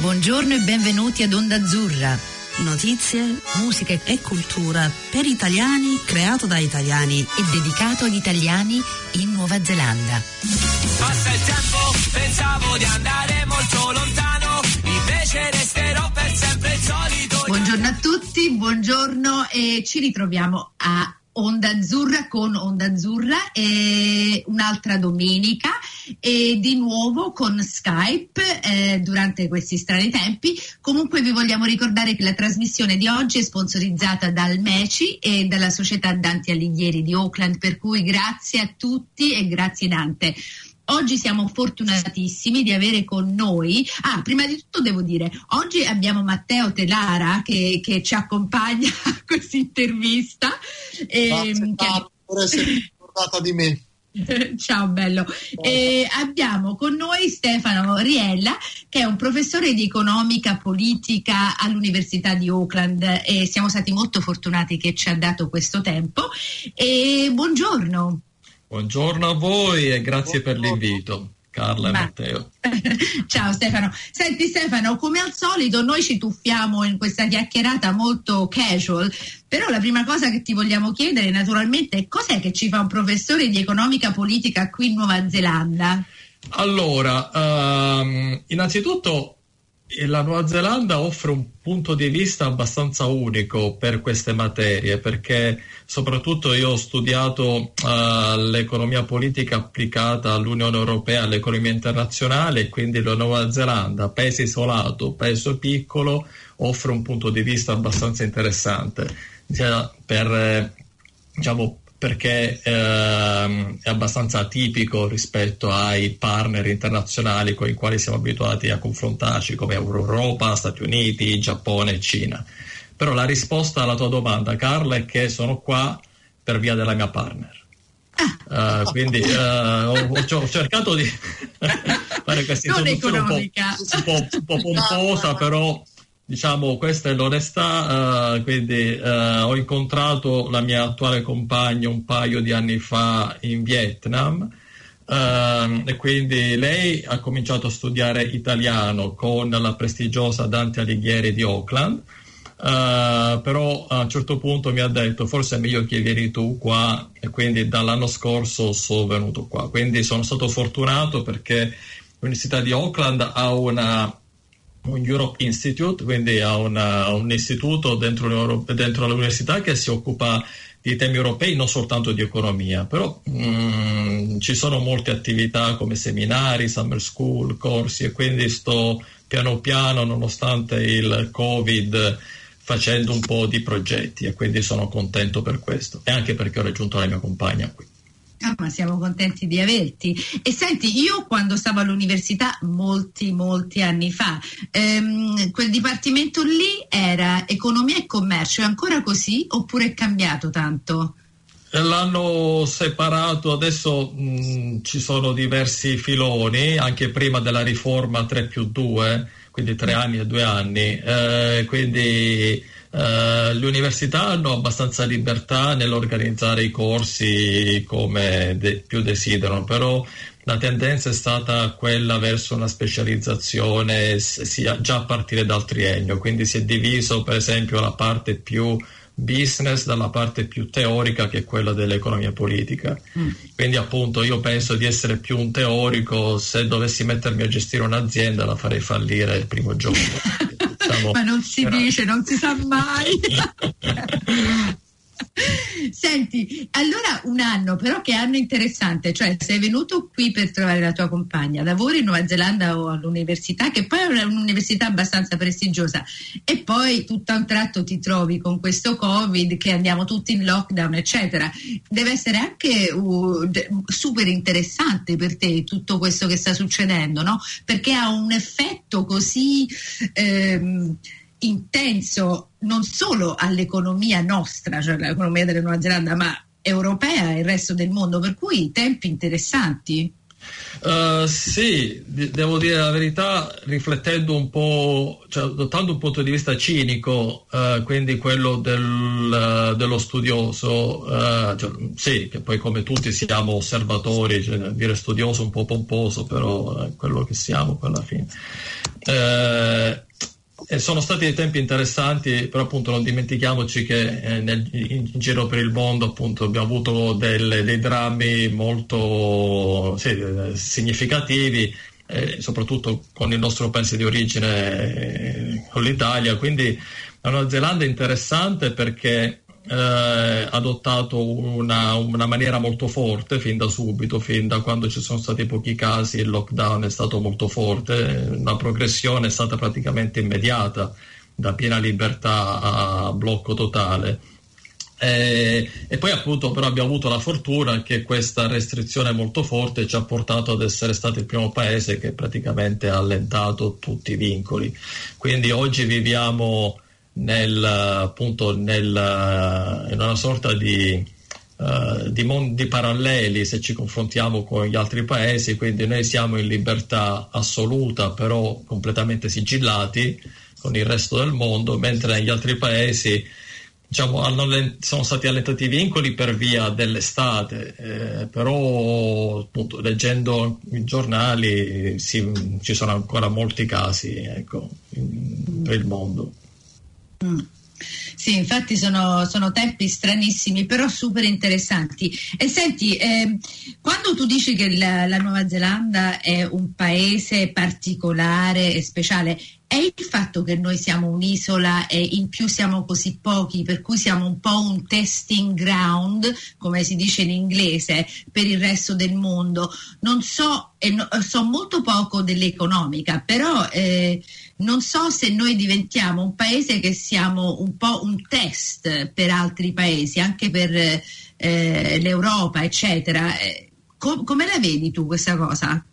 Buongiorno e benvenuti ad Onda Azzurra. Notizie, musica e cultura per italiani, creato da italiani e dedicato agli italiani in Nuova Zelanda. Passa il tempo, pensavo di andare molto lontano, invece resterò per sempre il solito. Buongiorno a tutti, buongiorno e ci ritroviamo a Onda Azzurra con Onda Azzurra e un'altra domenica e di nuovo con Skype eh, durante questi strani tempi. Comunque vi vogliamo ricordare che la trasmissione di oggi è sponsorizzata dal MECI e dalla società Dante Alighieri di Oakland, per cui grazie a tutti e grazie Dante. Oggi siamo fortunatissimi di avere con noi, ah, prima di tutto devo dire, oggi abbiamo Matteo Telara che, che ci accompagna a questa intervista. Grazie, ehm, che... per essere ricordata di me. Ciao bello. E abbiamo con noi Stefano Riella che è un professore di economica politica all'Università di Oakland e siamo stati molto fortunati che ci ha dato questo tempo. E buongiorno. Buongiorno a voi e grazie Buongiorno. per l'invito. Carla Ma... e Matteo. Ciao Stefano. Senti Stefano, come al solito noi ci tuffiamo in questa chiacchierata molto casual, però la prima cosa che ti vogliamo chiedere naturalmente è cos'è che ci fa un professore di economica politica qui in Nuova Zelanda? Allora, um, innanzitutto la Nuova Zelanda offre un punto di vista abbastanza unico per queste materie perché soprattutto io ho studiato uh, l'economia politica applicata all'Unione Europea, all'economia internazionale quindi la Nuova Zelanda, paese isolato, paese piccolo, offre un punto di vista abbastanza interessante cioè, per diciamo, perché ehm, è abbastanza atipico rispetto ai partner internazionali con i quali siamo abituati a confrontarci come Europa, Stati Uniti, Giappone e Cina. Però la risposta alla tua domanda, Carla, è che sono qua per via della mia partner. Uh, quindi uh, ho, ho, cercato di fare questa introduzione un po', un po', un po pomposa, però diciamo questa è l'onestà, uh, quindi uh, ho incontrato la mia attuale compagna un paio di anni fa in Vietnam uh, e quindi lei ha cominciato a studiare italiano con la prestigiosa Dante Alighieri di Auckland. Uh, però a un certo punto mi ha detto forse è meglio che vieni tu qua e quindi dall'anno scorso sono venuto qua quindi sono stato fortunato perché l'Università di Auckland ha una un Europe Institute, quindi ha una, un istituto dentro, dentro, l'università che si occupa di temi europei, non soltanto di economia, però mm, ci sono molte attività come seminari, summer school, corsi e quindi sto piano piano, nonostante il Covid, facendo un po' di progetti e quindi sono contento per questo e anche perché ho raggiunto la mia compagna qui. Ah, ma siamo contenti di averti. E senti, io quando stavo all'università molti, molti anni fa, ehm, quel dipartimento lì era economia e commercio, è ancora così oppure è cambiato tanto? L'hanno separato, adesso mh, ci sono diversi filoni, anche prima della riforma 3 più 2, quindi 3 anni e 2 anni, eh, quindi Uh, le università hanno abbastanza libertà nell'organizzare i corsi come de- più desiderano, però la tendenza è stata quella verso una specializzazione sia già a partire dal triennio, quindi si è diviso per esempio la parte più business dalla parte più teorica che è quella dell'economia politica. Mm. Quindi appunto io penso di essere più un teorico, se dovessi mettermi a gestire un'azienda la farei fallire il primo giorno. diciamo, Ma non si però... dice, non si sa mai. Senti, allora un anno, però che anno interessante, cioè sei venuto qui per trovare la tua compagna, lavori in Nuova Zelanda o all'università, che poi è un'università abbastanza prestigiosa, e poi tutto a un tratto ti trovi con questo Covid, che andiamo tutti in lockdown, eccetera. Deve essere anche uh, super interessante per te tutto questo che sta succedendo, no? Perché ha un effetto così... Ehm, intenso non solo all'economia nostra, cioè l'economia della Nuova Zelanda, ma europea e il resto del mondo, per cui tempi interessanti. Uh, sì, d- devo dire la verità, riflettendo un po', cioè adottando un punto di vista cinico, uh, quindi quello del, uh, dello studioso, cioè, sì, che poi come tutti siamo osservatori, cioè, dire studioso un po' pomposo, però è quello che siamo alla fine. E sono stati dei tempi interessanti, però appunto non dimentichiamoci che eh, nel, in, giro per il mondo appunto abbiamo avuto delle, dei drammi molto sì, eh, significativi, eh, soprattutto con il nostro paese di origine, eh, con l'Italia. Quindi la Nuova Zelanda è interessante perché eh, adottato una, una, maniera molto forte fin da subito, fin da quando ci sono stati pochi casi, il lockdown è stato molto forte, la progressione è stata praticamente immediata, da piena libertà a blocco totale. E, e, poi appunto però abbiamo avuto la fortuna che questa restrizione molto forte ci ha portato ad essere stato il primo paese che praticamente ha allentato tutti i vincoli. Quindi oggi viviamo nel, appunto nel, in una sorta di, uh, di mondi paralleli se ci confrontiamo con gli altri paesi, quindi noi siamo in libertà assoluta però completamente sigillati con il resto del mondo, mentre negli altri paesi diciamo, hanno, sono stati allentati i vincoli per via dell'estate, eh, però appunto, leggendo i giornali sì, ci sono ancora molti casi ecco, in, per il mondo. Mm. Sì, infatti sono, sono, tempi stranissimi, però super interessanti. E senti, eh, quando tu dici che la, la, Nuova Zelanda è un paese particolare e speciale, è il fatto che noi siamo un'isola e in più siamo così pochi, per cui siamo un po' un testing ground, come si dice in inglese, per il resto del mondo. Non so, e no, so molto poco dell'economica, però eh, non so se noi diventiamo un paese che siamo un po' un test per altri paesi, anche per eh, l'Europa, eccetera. Eh, com- come la vedi tu questa cosa?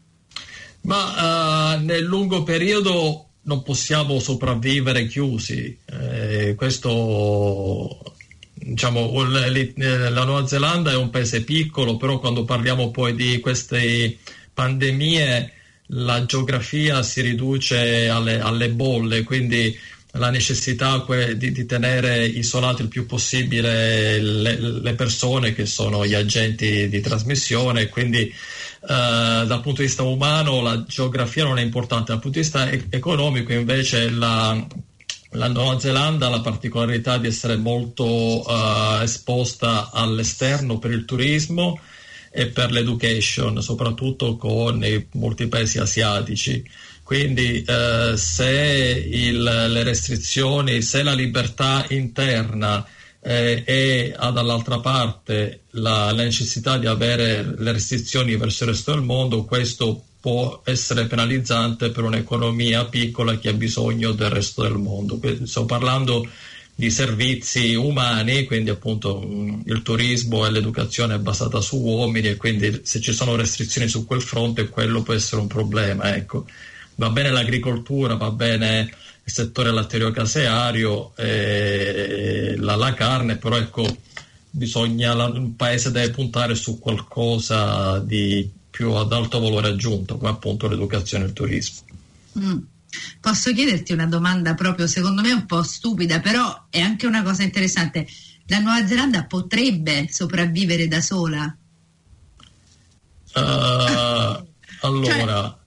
Ma uh, nel lungo periodo non possiamo sopravvivere chiusi. Eh, questo, diciamo, la Nuova Zelanda è un paese piccolo, però quando parliamo poi di queste pandemie la geografia si riduce alle, alle bolle, quindi la necessità di, di, tenere isolate il più possibile le, le, persone che sono gli agenti di trasmissione, quindi dal punto di vista umano la geografia non è importante, dal punto di vista e- economico invece la, la, Nuova Zelanda ha la particolarità di essere molto uh, esposta all'esterno per il turismo e per l'education, soprattutto con molti paesi asiatici. Quindi eh, se il, le restrizioni, se la libertà interna eh, e ha dall'altra parte la, la, necessità di avere le restrizioni verso il resto del mondo, questo può essere penalizzante per un'economia piccola che ha bisogno del resto del mondo. Sto parlando di servizi umani, quindi appunto il turismo e l'educazione è basata su uomini e quindi se ci sono restrizioni su quel fronte quello può essere un problema. Ecco. Va bene l'agricoltura, va bene il settore latterio-caseario, eh, la, la, carne, però ecco, bisogna, la, il paese deve puntare su qualcosa di più ad alto valore aggiunto, come appunto l'educazione e il turismo. Mm. Posso chiederti una domanda proprio, secondo me un po' stupida, però è anche una cosa interessante. La Nuova Zelanda potrebbe sopravvivere da sola? Uh, allora,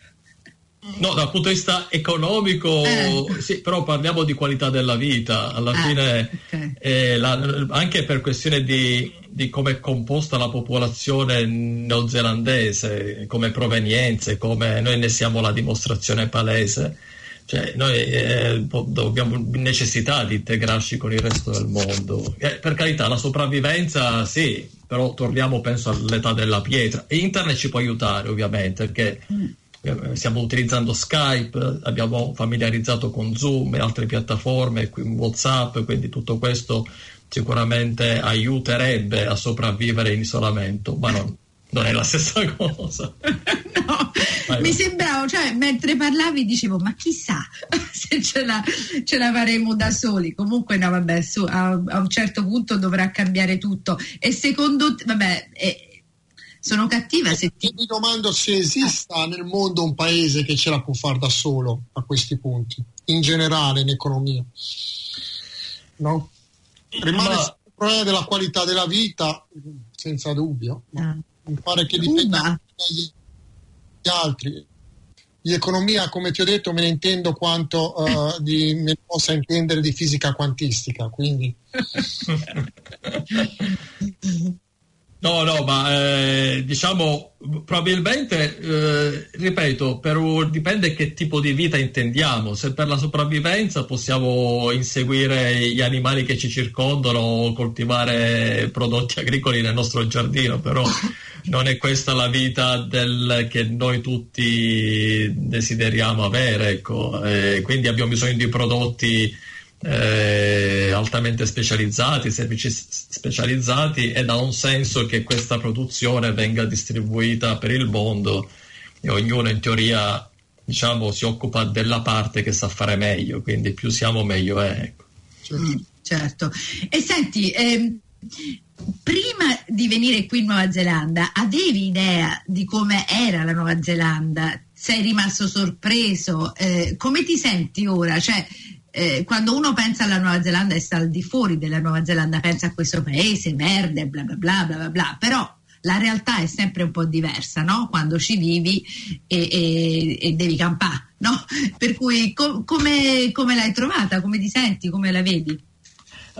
No, dal punto di vista economico, eh. sì, però parliamo di qualità della vita. Alla ah, fine, okay. eh, la, anche per questione di, di come è composta la popolazione neozelandese, come provenienze, come noi ne siamo la dimostrazione palese. Cioè, noi eh, abbiamo necessità di integrarci con il resto del mondo. Eh, per carità, la sopravvivenza sì, però torniamo, penso, all'età della pietra. E internet ci può aiutare, ovviamente, perché. Eh, stiamo utilizzando Skype, abbiamo familiarizzato con Zoom e altre piattaforme, WhatsApp, quindi tutto questo sicuramente aiuterebbe a sopravvivere in isolamento, ma non, non è la stessa cosa. no, Vai, mi sembrava, cioè, mentre parlavi dicevo, ma chissà se ce la, ce la faremo da soli. Comunque, no, vabbè, su, a, a, un certo punto dovrà cambiare tutto. E secondo te, vabbè, eh, sono cattiva se ti... Mi domando se esista nel mondo un paese che ce la può fare da solo a questi punti, in generale in economia. No? Rimane Ma- il problema della qualità della vita, senza dubbio. Ah. Mi pare che dipenda dagli altri. Di economia, come ti ho detto, me ne intendo quanto eh, di, me ne possa intendere di fisica quantistica, quindi No, no, ma eh, diciamo probabilmente, eh, ripeto, per dipende che tipo di vita intendiamo. Se per la sopravvivenza possiamo inseguire gli animali che ci circondano o coltivare prodotti agricoli nel nostro giardino, però non è questa la vita del- che noi tutti desideriamo avere. Ecco. Eh, quindi abbiamo bisogno di prodotti eh, altamente specializzati, servizi specializzati ed ha un senso che questa produzione venga distribuita per il mondo e ognuno in teoria diciamo si occupa della parte che sa fare meglio, quindi più siamo meglio è. ecco. Mm, certo. E senti, ehm, prima di venire qui in Nuova Zelanda, avevi idea di come era la Nuova Zelanda? Sei rimasto sorpreso? Eh, come ti senti ora? Cioè, eh, quando uno pensa alla Nuova Zelanda e sta al di fuori della Nuova Zelanda, pensa a questo paese verde, bla bla bla bla bla bla, però la realtà è sempre un po' diversa, no? Quando ci vivi e, e- e devi campare, no? Per cui co- come, come l'hai trovata? Come ti senti? Come la vedi?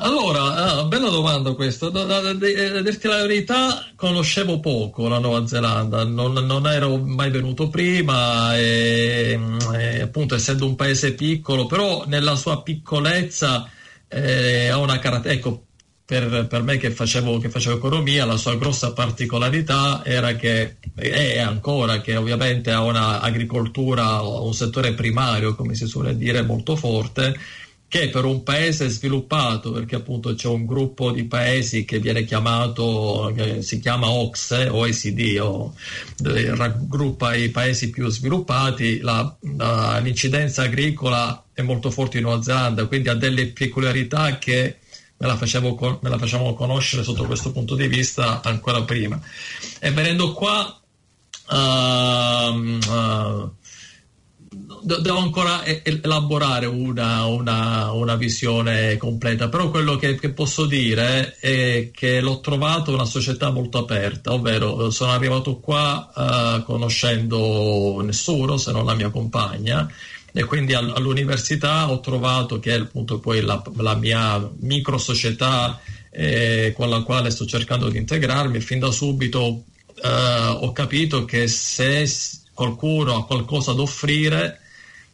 Allora, ah, bella domanda questa. Da, da- da- eh, a dirti la verità, conoscevo poco la Nuova Zelanda, non, non ero mai venuto prima, e, e, appunto essendo un paese piccolo, però nella sua piccolezza eh, ha una caratteristica. Ecco, per, per me che facevo, che facevo economia, la sua grossa particolarità era che, è ancora, che ovviamente ha un'agricoltura, un settore primario, come si suole dire, molto forte che per un paese sviluppato, perché appunto c'è un gruppo di paesi che viene chiamato, si chiama OXE, OECD, o, eh, raggruppa i paesi più sviluppati, la- la- l'incidenza agricola è molto forte in Nuova Zelanda, quindi ha delle peculiarità che me la, facevo me la facevamo conoscere sotto questo punto di vista ancora prima. E venendo qua, eh, de- devo ancora elaborare una, una- una visione completa, però quello che, che posso dire è che l'ho trovato una società molto aperta, ovvero eh, sono arrivato qua eh, conoscendo nessuno se non la mia compagna e quindi al- all'università ho trovato che è appunto poi la, la mia micro società eh, con la quale sto cercando di integrarmi. Fin da subito eh, ho capito che se qualcuno ha qualcosa da offrire,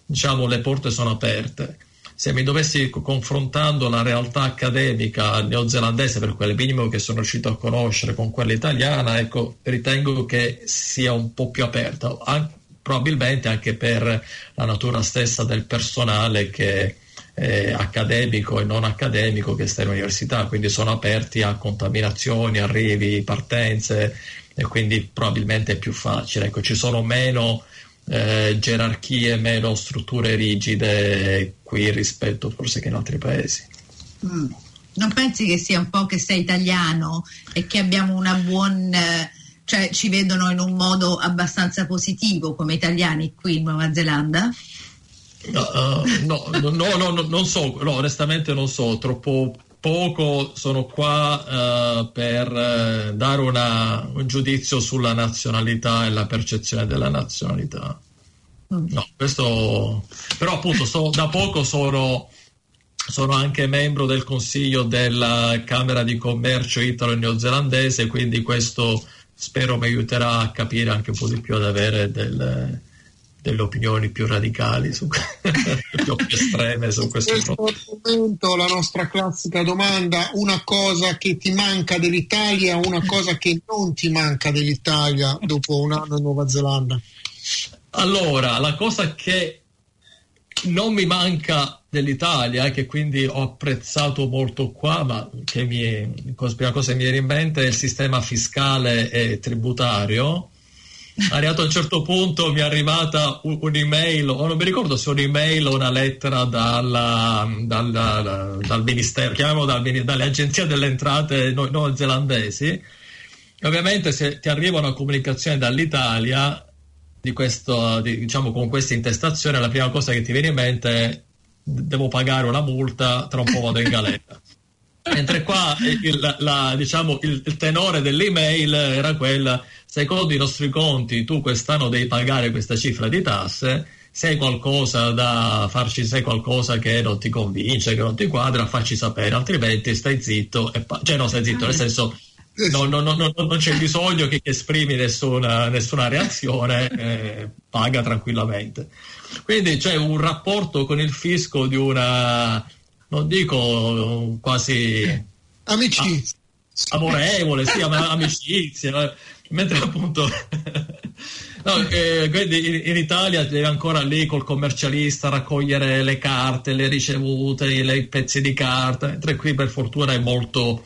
diciamo, le porte sono aperte. Se mi dovessi co- confrontando la realtà accademica neozelandese, per quel minimo che sono riuscito a conoscere, con quella italiana, ecco, ritengo che sia un po' più aperta, an- probabilmente anche per la natura stessa del personale che è accademico e non accademico che sta in università, quindi sono aperti a contaminazioni, arrivi, partenze e quindi probabilmente è più facile. Ecco, ci sono meno eh, gerarchie, meno strutture rigide qui rispetto forse che in altri paesi. Mm. Non pensi che sia un po' che sei italiano e che abbiamo una buona... cioè ci vedono in un modo abbastanza positivo come italiani qui in Nuova Zelanda? No, no, no, no, no, non so, no, onestamente non so, troppo poco sono qua uh, per uh, dare una, un giudizio sulla nazionalità e la percezione della nazionalità. No, questo però appunto so, da poco sono, sono anche membro del consiglio della Camera di Commercio italo-neozelandese, quindi questo spero mi aiuterà a capire anche un po' di più ad avere del, delle opinioni più radicali, su, più estreme su questo argomento, la nostra classica domanda, una cosa che ti manca dell'Italia, una cosa che non ti manca dell'Italia dopo un anno in Nuova Zelanda. Allora, la cosa che non mi manca dell'Italia, che quindi ho apprezzato molto qua, ma che mi, la prima cosa che mi viene in mente è il sistema fiscale e tributario. Arrivato a un certo punto mi è arrivata un, un'email, o non mi ricordo se un'email o una lettera dalla, dalla, dal ministero, chiamiamolo dal, dalle agenzie delle entrate neozelandesi, ovviamente se ti arriva una comunicazione dall'Italia di questo, di, diciamo con questa intestazione, la prima cosa che ti viene in mente è devo pagare una multa, tra un po' vado in galera. Mentre qua il, la, diciamo, il, il, tenore dell'email era quella, secondo i nostri conti tu quest'anno devi pagare questa cifra di tasse, se hai qualcosa da farci, se hai qualcosa che non ti convince, che non ti quadra, facci sapere, altrimenti stai zitto, e pa- cioè no, stai zitto, nel senso no, no, no, non c'è bisogno che, che esprimi nessuna, nessuna reazione, eh, paga tranquillamente. Quindi c'è un rapporto con il fisco di una non dico quasi amicizia. amorevole, sì, amicizia, mentre appunto no, eh, in, in, Italia devi ancora lì col commercialista raccogliere le carte, le ricevute, i pezzi di carta, mentre qui per fortuna è molto,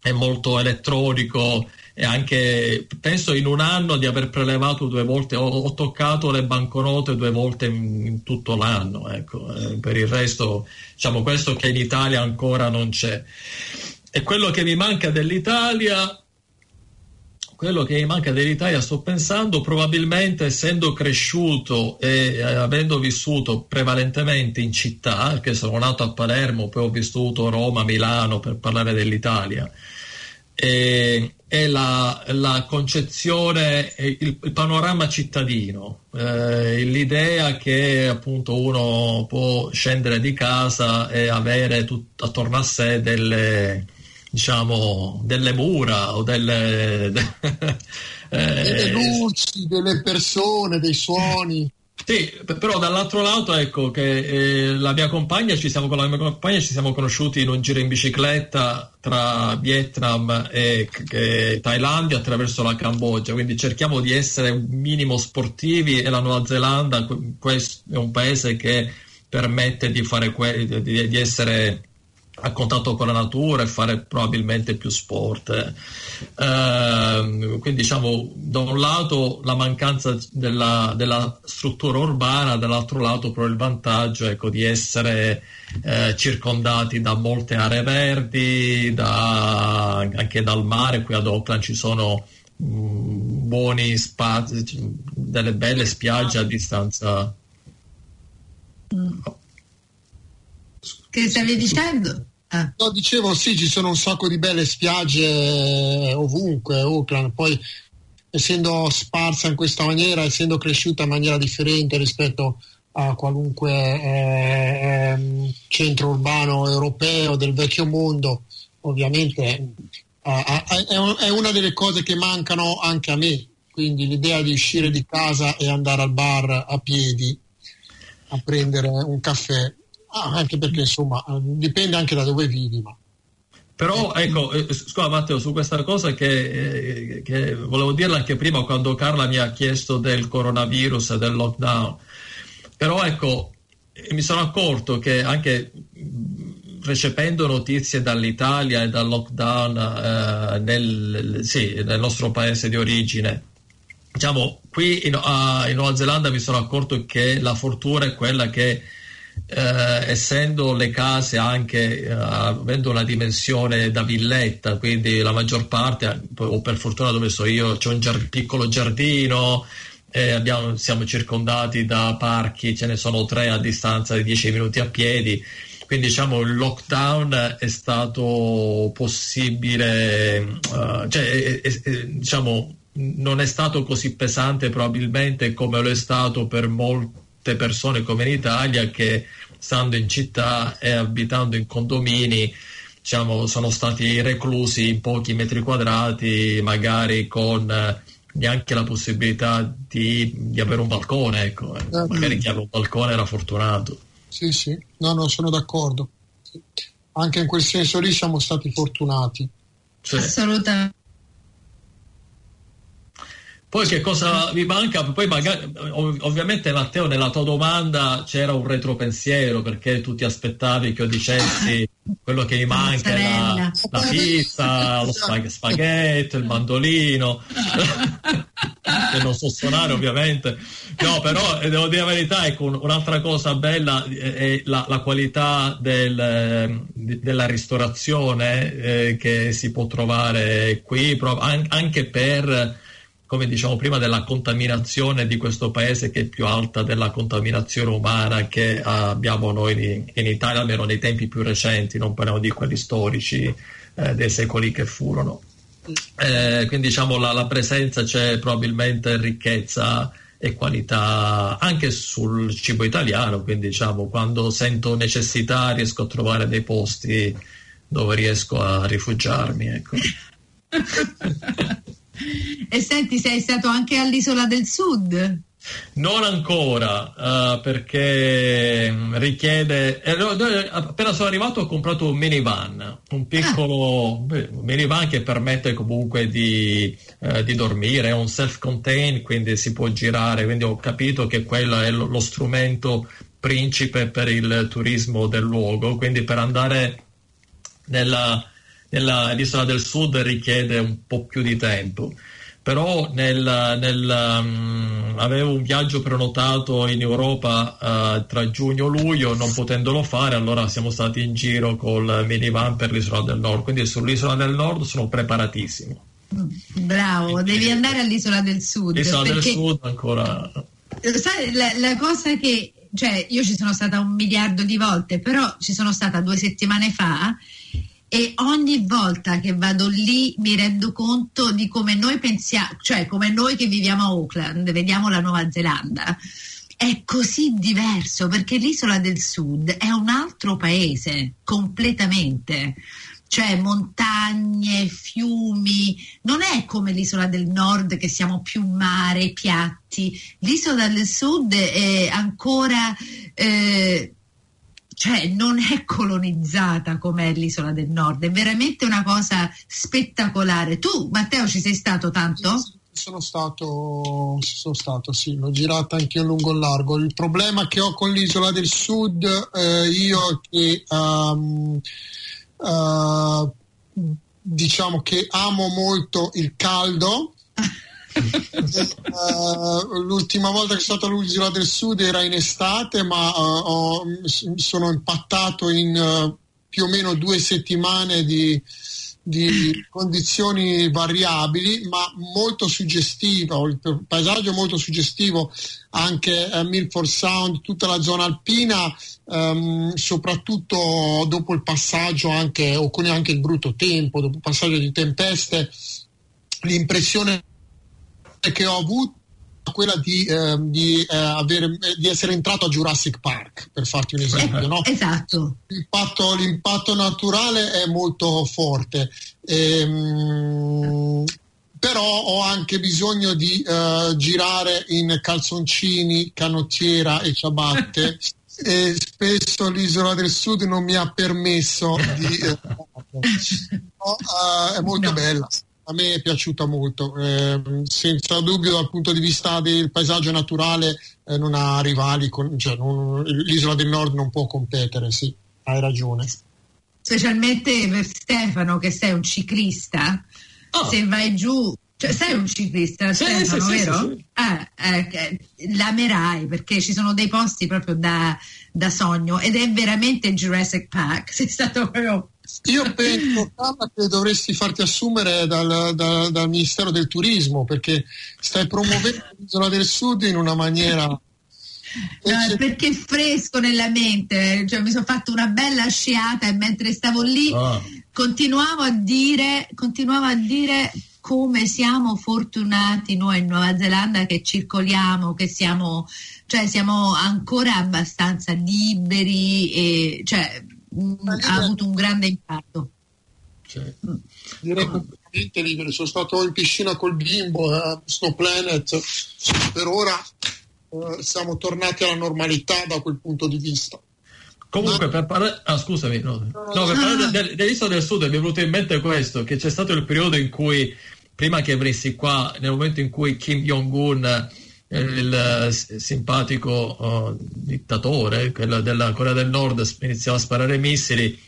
è molto elettronico e anche penso in un anno di aver prelevato due volte, ho, ho toccato le banconote due volte in, in tutto l'anno, ecco. eh, per il resto diciamo questo che in Italia ancora non c'è. E quello che mi manca dell'Italia, quello che mi manca dell'Italia, sto pensando, probabilmente essendo cresciuto e eh, avendo vissuto prevalentemente in città, perché sono nato a Palermo, poi ho vissuto Roma, Milano per parlare dell'Italia e, è la, la concezione, il, il, panorama cittadino, eh, l'idea che appunto uno può scendere di casa e avere tut, attorno a sé delle, diciamo, delle mura o delle, de, eh, delle luci, delle persone, dei suoni. Sì, però dall'altro lato ecco che eh, la mia compagna ci siamo con la mia compagna ci siamo conosciuti in un giro in bicicletta tra Vietnam e, e Thailandia attraverso la Cambogia, quindi cerchiamo di essere un minimo sportivi e la Nuova Zelanda questo è un paese che permette di, que- di, di essere a contatto con la natura e fare probabilmente più sport. Eh, quindi diciamo da un lato la mancanza della, della, struttura urbana, dall'altro lato però il vantaggio ecco, di essere eh, circondati da molte aree verdi, da, anche dal mare, qui ad Auckland ci sono mh, mm, buoni spazi, delle belle spiagge a distanza. Mm. Che stavi dicendo? Ah. No, dicevo sì, ci sono un sacco di belle spiagge eh, ovunque, Auckland, poi essendo sparsa in questa maniera, essendo cresciuta in maniera differente rispetto a qualunque eh, ehm, centro urbano europeo del vecchio mondo, ovviamente eh, è una delle cose che mancano anche a me, quindi l'idea di uscire di casa e andare al bar a piedi a prendere un caffè Ah, anche perché insomma dipende anche da dove vivi. Ma... Però ecco, eh, scusa Matteo, su questa cosa che, eh, che, volevo dirla anche prima quando Carla mi ha chiesto del coronavirus e del lockdown. Però ecco, mi sono accorto che anche recependo notizie dall'Italia e dal lockdown eh, nel, sì, nel, nostro paese di origine, diciamo, qui in, uh, in Nuova Zelanda mi sono accorto che la fortuna è quella che eh, essendo le case anche eh, avendo una dimensione da villetta, quindi la maggior parte, o per fortuna dove so io, c'è un giard- piccolo giardino, eh, abbiamo, siamo circondati da parchi, ce ne sono tre a distanza di 10 minuti a piedi. Quindi diciamo il lockdown è stato possibile, uh, cioè, è, è, diciamo, non è stato così pesante probabilmente come lo è stato per molti molte persone come in Italia che stando in città e abitando in condomini diciamo, sono stati reclusi in pochi metri quadrati, magari con eh, neanche la possibilità di, di avere un balcone. Ecco. Eh. Magari chi aveva un balcone era fortunato. Sì, sì, no, no, sono d'accordo. Anche in quel senso lì siamo stati fortunati. Sì. Assolutamente. Poi che cosa mi manca? Poi magari, ov- ovviamente Matteo nella tua domanda c'era un retropensiero perché tu ti aspettavi che io dicessi quello che mi manca è la, la pizza, lo spag- spaghetto, il mandolino, che non so suonare ovviamente. No, però eh, devo dire la verità, ecco, un'altra cosa bella è la, la qualità del, della ristorazione eh, che si può trovare qui, anche per come diciamo prima, della contaminazione di questo paese che è più alta della contaminazione umana che abbiamo noi in, Italia, almeno nei tempi più recenti, non parliamo di quelli storici eh, dei secoli che furono. Eh, quindi diciamo la, la, presenza c'è probabilmente ricchezza e qualità anche sul cibo italiano, quindi diciamo quando sento necessità riesco a trovare dei posti dove riesco a rifugiarmi. Ecco. E senti, sei stato anche all'isola del sud? Non ancora, uh, perché richiede. Eh, appena sono arrivato ho comprato un minivan, un piccolo ah. minivan che permette comunque di, uh, di, dormire, è un self-contained, quindi si può girare. Quindi ho capito che quello è lo, lo strumento principe per il turismo del luogo. Quindi per andare nella nell'isola del sud richiede un po' più di tempo. Però nel, nel, um, avevo un viaggio prenotato in Europa uh, tra giugno e luglio, non potendolo fare, allora siamo stati in giro col minivan per l'isola del nord. Quindi sull'isola del nord sono preparatissimo. Bravo, devi andare all'isola del sud. L'isola del sud ancora. Sai, la, la cosa che cioè io ci sono stata un miliardo di volte, però ci sono stata due settimane fa e ogni volta che vado lì mi rendo conto di come noi pensiamo, cioè come noi che viviamo a Auckland, vediamo la Nuova Zelanda. È così diverso perché l'isola del sud è un altro paese completamente. Cioè montagne, fiumi, non è come l'isola del nord che siamo più mare, piatti, l'isola del sud è ancora eh, cioè non è colonizzata come l'isola del nord, è veramente una cosa spettacolare. Tu, Matteo, ci sei stato tanto? Sono stato, sono stato, sì, l'ho girata anche io lungo e largo. Il problema che ho con l'isola del sud, eh, io che um, uh, diciamo che amo molto il caldo. uh, l'ultima volta che sono stato all'isola del sud era in estate, ma uh, ho, sono impattato in uh, più o meno due settimane di, di condizioni variabili, ma molto suggestivo, il paesaggio molto suggestivo, anche uh, Milford Sound, tutta la zona alpina, um, soprattutto dopo il passaggio anche, o con anche il brutto tempo, dopo il passaggio di tempeste, l'impressione che ho avuto quella di, eh, di, eh, avere, di, essere entrato a Jurassic Park, per farti un esempio. No? Esatto. L'impatto, l'impatto, naturale è molto forte. Ehm, però ho anche bisogno di uh, girare in calzoncini, canottiera e ciabatte e spesso l'isola del sud non mi ha permesso di... Eh, no, uh, è molto no. bella a me è piaciuta molto, eh, senza dubbio dal punto di vista del paesaggio naturale eh, non ha rivali, con, cioè non, l'isola del nord non può competere, sì, hai ragione. Specialmente per Stefano che sei un ciclista, oh. se vai giù, cioè sei un ciclista sì, Stefano, sì, vero? Sì, ah, eh, l'amerai perché ci sono dei posti proprio da, da sogno ed è veramente Jurassic Park, sei stato proprio io penso Carla, che dovresti farti assumere dal, dal, dal, Ministero del Turismo perché stai promuovendo l'isola del Sud in una maniera. No, perché è fresco nella mente, cioè, mi sono fatto una bella sciata e mentre stavo lì ah. continuavo, a dire, continuavo a dire come siamo fortunati noi in Nuova Zelanda che circoliamo, che siamo, cioè, siamo ancora abbastanza liberi e cioè, ha avuto un grande impatto. Cioè, direi completamente libero. Sono stato in piscina col bimbo a eh, Snow Planet. Per ora eh, siamo tornati alla normalità da quel punto di vista. Comunque, per parlare, ah, scusami, no. No, per parlare dell'isola del sud mi è venuto in mente questo: che c'è stato il periodo in cui prima che venissi qua, nel momento in cui Kim Jong-un, eh, il simpatico uh, dittatore, quello della Corea del Nord, iniziava a sparare missili,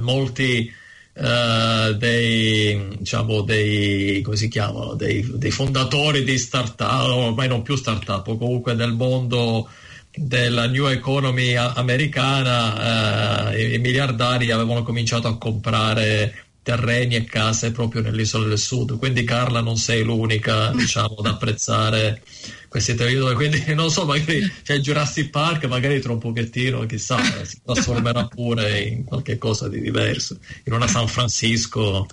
molti Uh, dei, diciamo, dei, come si chiamano, dei, dei fondatori di start-up, ormai non più start-up, comunque del mondo della new economy americana, uh, i, i miliardari avevano cominciato a comprare terreni e case proprio nell'isola del sud. Quindi Carla non sei l'unica, diciamo, ad apprezzare questi territori. Quindi non so, magari c'è il Jurassic Park, magari tra un pochettino, chissà, si trasformerà pure in qualche cosa di diverso, in una San Francisco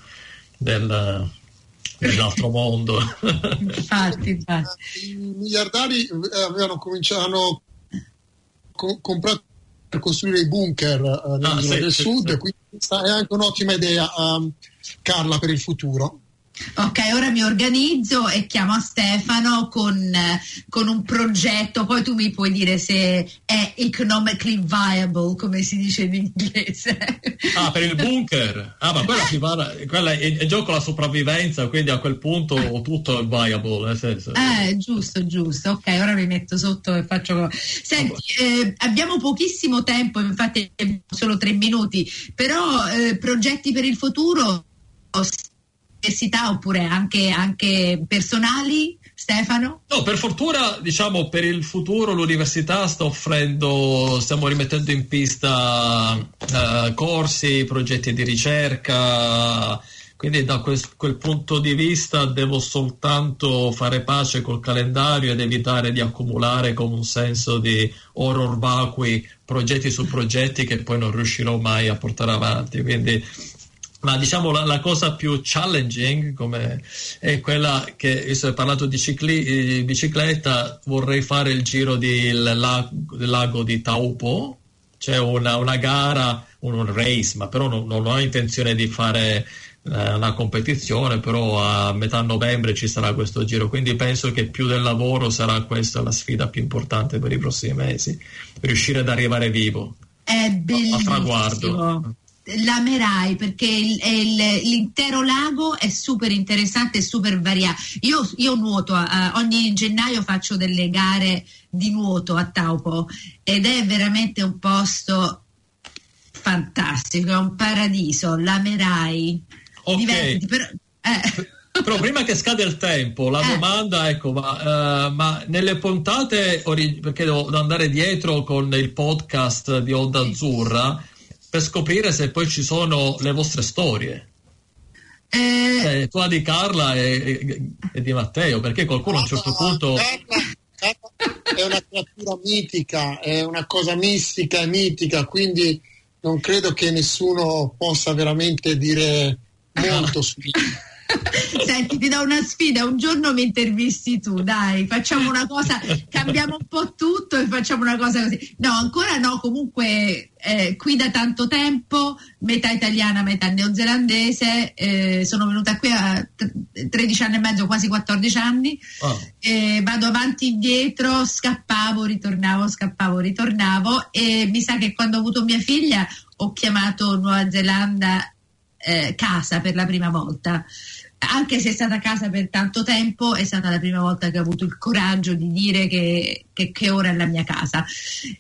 del, dell'altro mondo. infatti, infatti. I miliardari eh, avevano cominciato, hanno co- comprato per costruire i bunker uh, nell'isola ah, sì, del sì, sud, sì. quindi questa è anche un'ottima idea, um, Carla, per il futuro. Ok, ora mi organizzo e chiamo a Stefano con, con, un progetto, poi tu mi puoi dire se è economically viable, come si dice in inglese. Ah, per il bunker? Ah, ma quella, si parla, quella è, è gioco la sopravvivenza, quindi a quel punto tutto è viable. Nel senso. Eh, giusto, giusto. Ok, ora mi metto sotto e faccio... Senti, eh, abbiamo pochissimo tempo, infatti solo tre minuti, però eh, progetti per il futuro università oppure anche, anche personali? Stefano? No, per fortuna, diciamo, per il futuro l'università sta offrendo, stiamo rimettendo in pista uh, corsi, progetti di ricerca, quindi da quel, quel, punto di vista devo soltanto fare pace col calendario ed evitare di accumulare con un senso di horror vacui progetti su progetti che poi non riuscirò mai a portare avanti. Quindi ma diciamo la, la, cosa più challenging come è quella che, visto che ho parlato di, cicli, di bicicletta, vorrei fare il giro del lago, del lago di Taupo, c'è una, una gara, un race, ma però non, non ho intenzione di fare eh, una competizione, però a metà novembre ci sarà questo giro, quindi penso che più del lavoro sarà questa la sfida più importante per i prossimi mesi, riuscire ad arrivare vivo. È bellissimo. A traguardo l'amerai perché il, il, l'intero lago è super interessante e super variato. Io, io nuoto, uh, ogni gennaio faccio delle gare di nuoto a Taupo ed è veramente un posto fantastico, è un paradiso, l'amerai. Ok. Divertiti, però, eh. Però prima che scade il tempo, la eh. domanda, ecco, ma, uh, ma nelle puntate, perché devo andare dietro con il podcast di Onda Azzurra, per scoprire se poi ci sono le vostre storie. Eh... Eh, tua di Carla e, e, di Matteo, perché qualcuno a un certo punto... È una creatura mitica, è una cosa mistica e mitica, quindi non credo che nessuno possa veramente dire molto su di Senti, ti do una sfida, un giorno mi intervisti tu, dai, facciamo una cosa, cambiamo un po' tutto e facciamo una cosa così. No, ancora no, comunque eh, qui da tanto tempo, metà italiana, metà neozelandese, eh, sono venuta qui a 13 anni e mezzo, quasi 14 anni, oh. eh, vado avanti e indietro, scappavo, ritornavo, scappavo, ritornavo e mi sa che quando ho avuto mia figlia ho chiamato Nuova Zelanda eh, casa per la prima volta anche se è stata a casa per tanto tempo, è stata la prima volta che ho avuto il coraggio di dire che, che, che ora è la mia casa.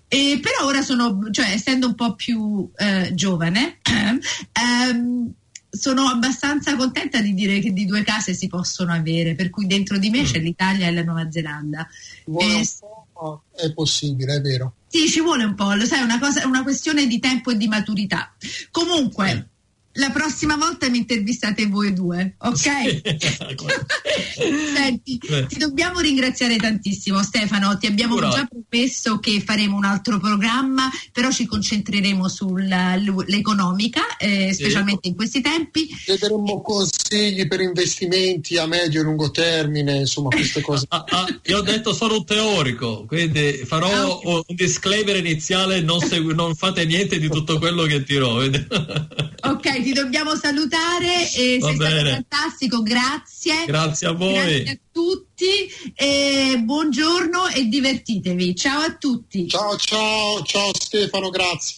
E però ora sono, cioè essendo un po' più eh, giovane, ehm, sono abbastanza contenta di dire che di due case si possono avere, per cui dentro di me c'è mm. l'Italia e la Nuova Zelanda. E, è possibile, è vero. Sì, ci vuole un po', lo sai, è una, cosa, una questione di tempo e di maturità. Comunque, la prossima volta mi intervistate voi due, ok? Senti, ti dobbiamo ringraziare tantissimo Stefano, ti abbiamo Ora. già promesso che faremo un altro programma, però ci concentreremo sull'economica, eh, specialmente in questi tempi. Chiederemo consigli per investimenti a medio e lungo termine, insomma queste cose. Ah, ah, io ho detto sono un teorico, quindi farò ah, un disclaimer iniziale, non, segu- non fate niente di tutto quello che dirò. ok, ti dobbiamo salutare e sei bene. stato fantastico, grazie. Grazie a voi. Grazie a tutti, e buongiorno e divertitevi. Ciao a tutti. Ciao ciao, ciao Stefano, grazie.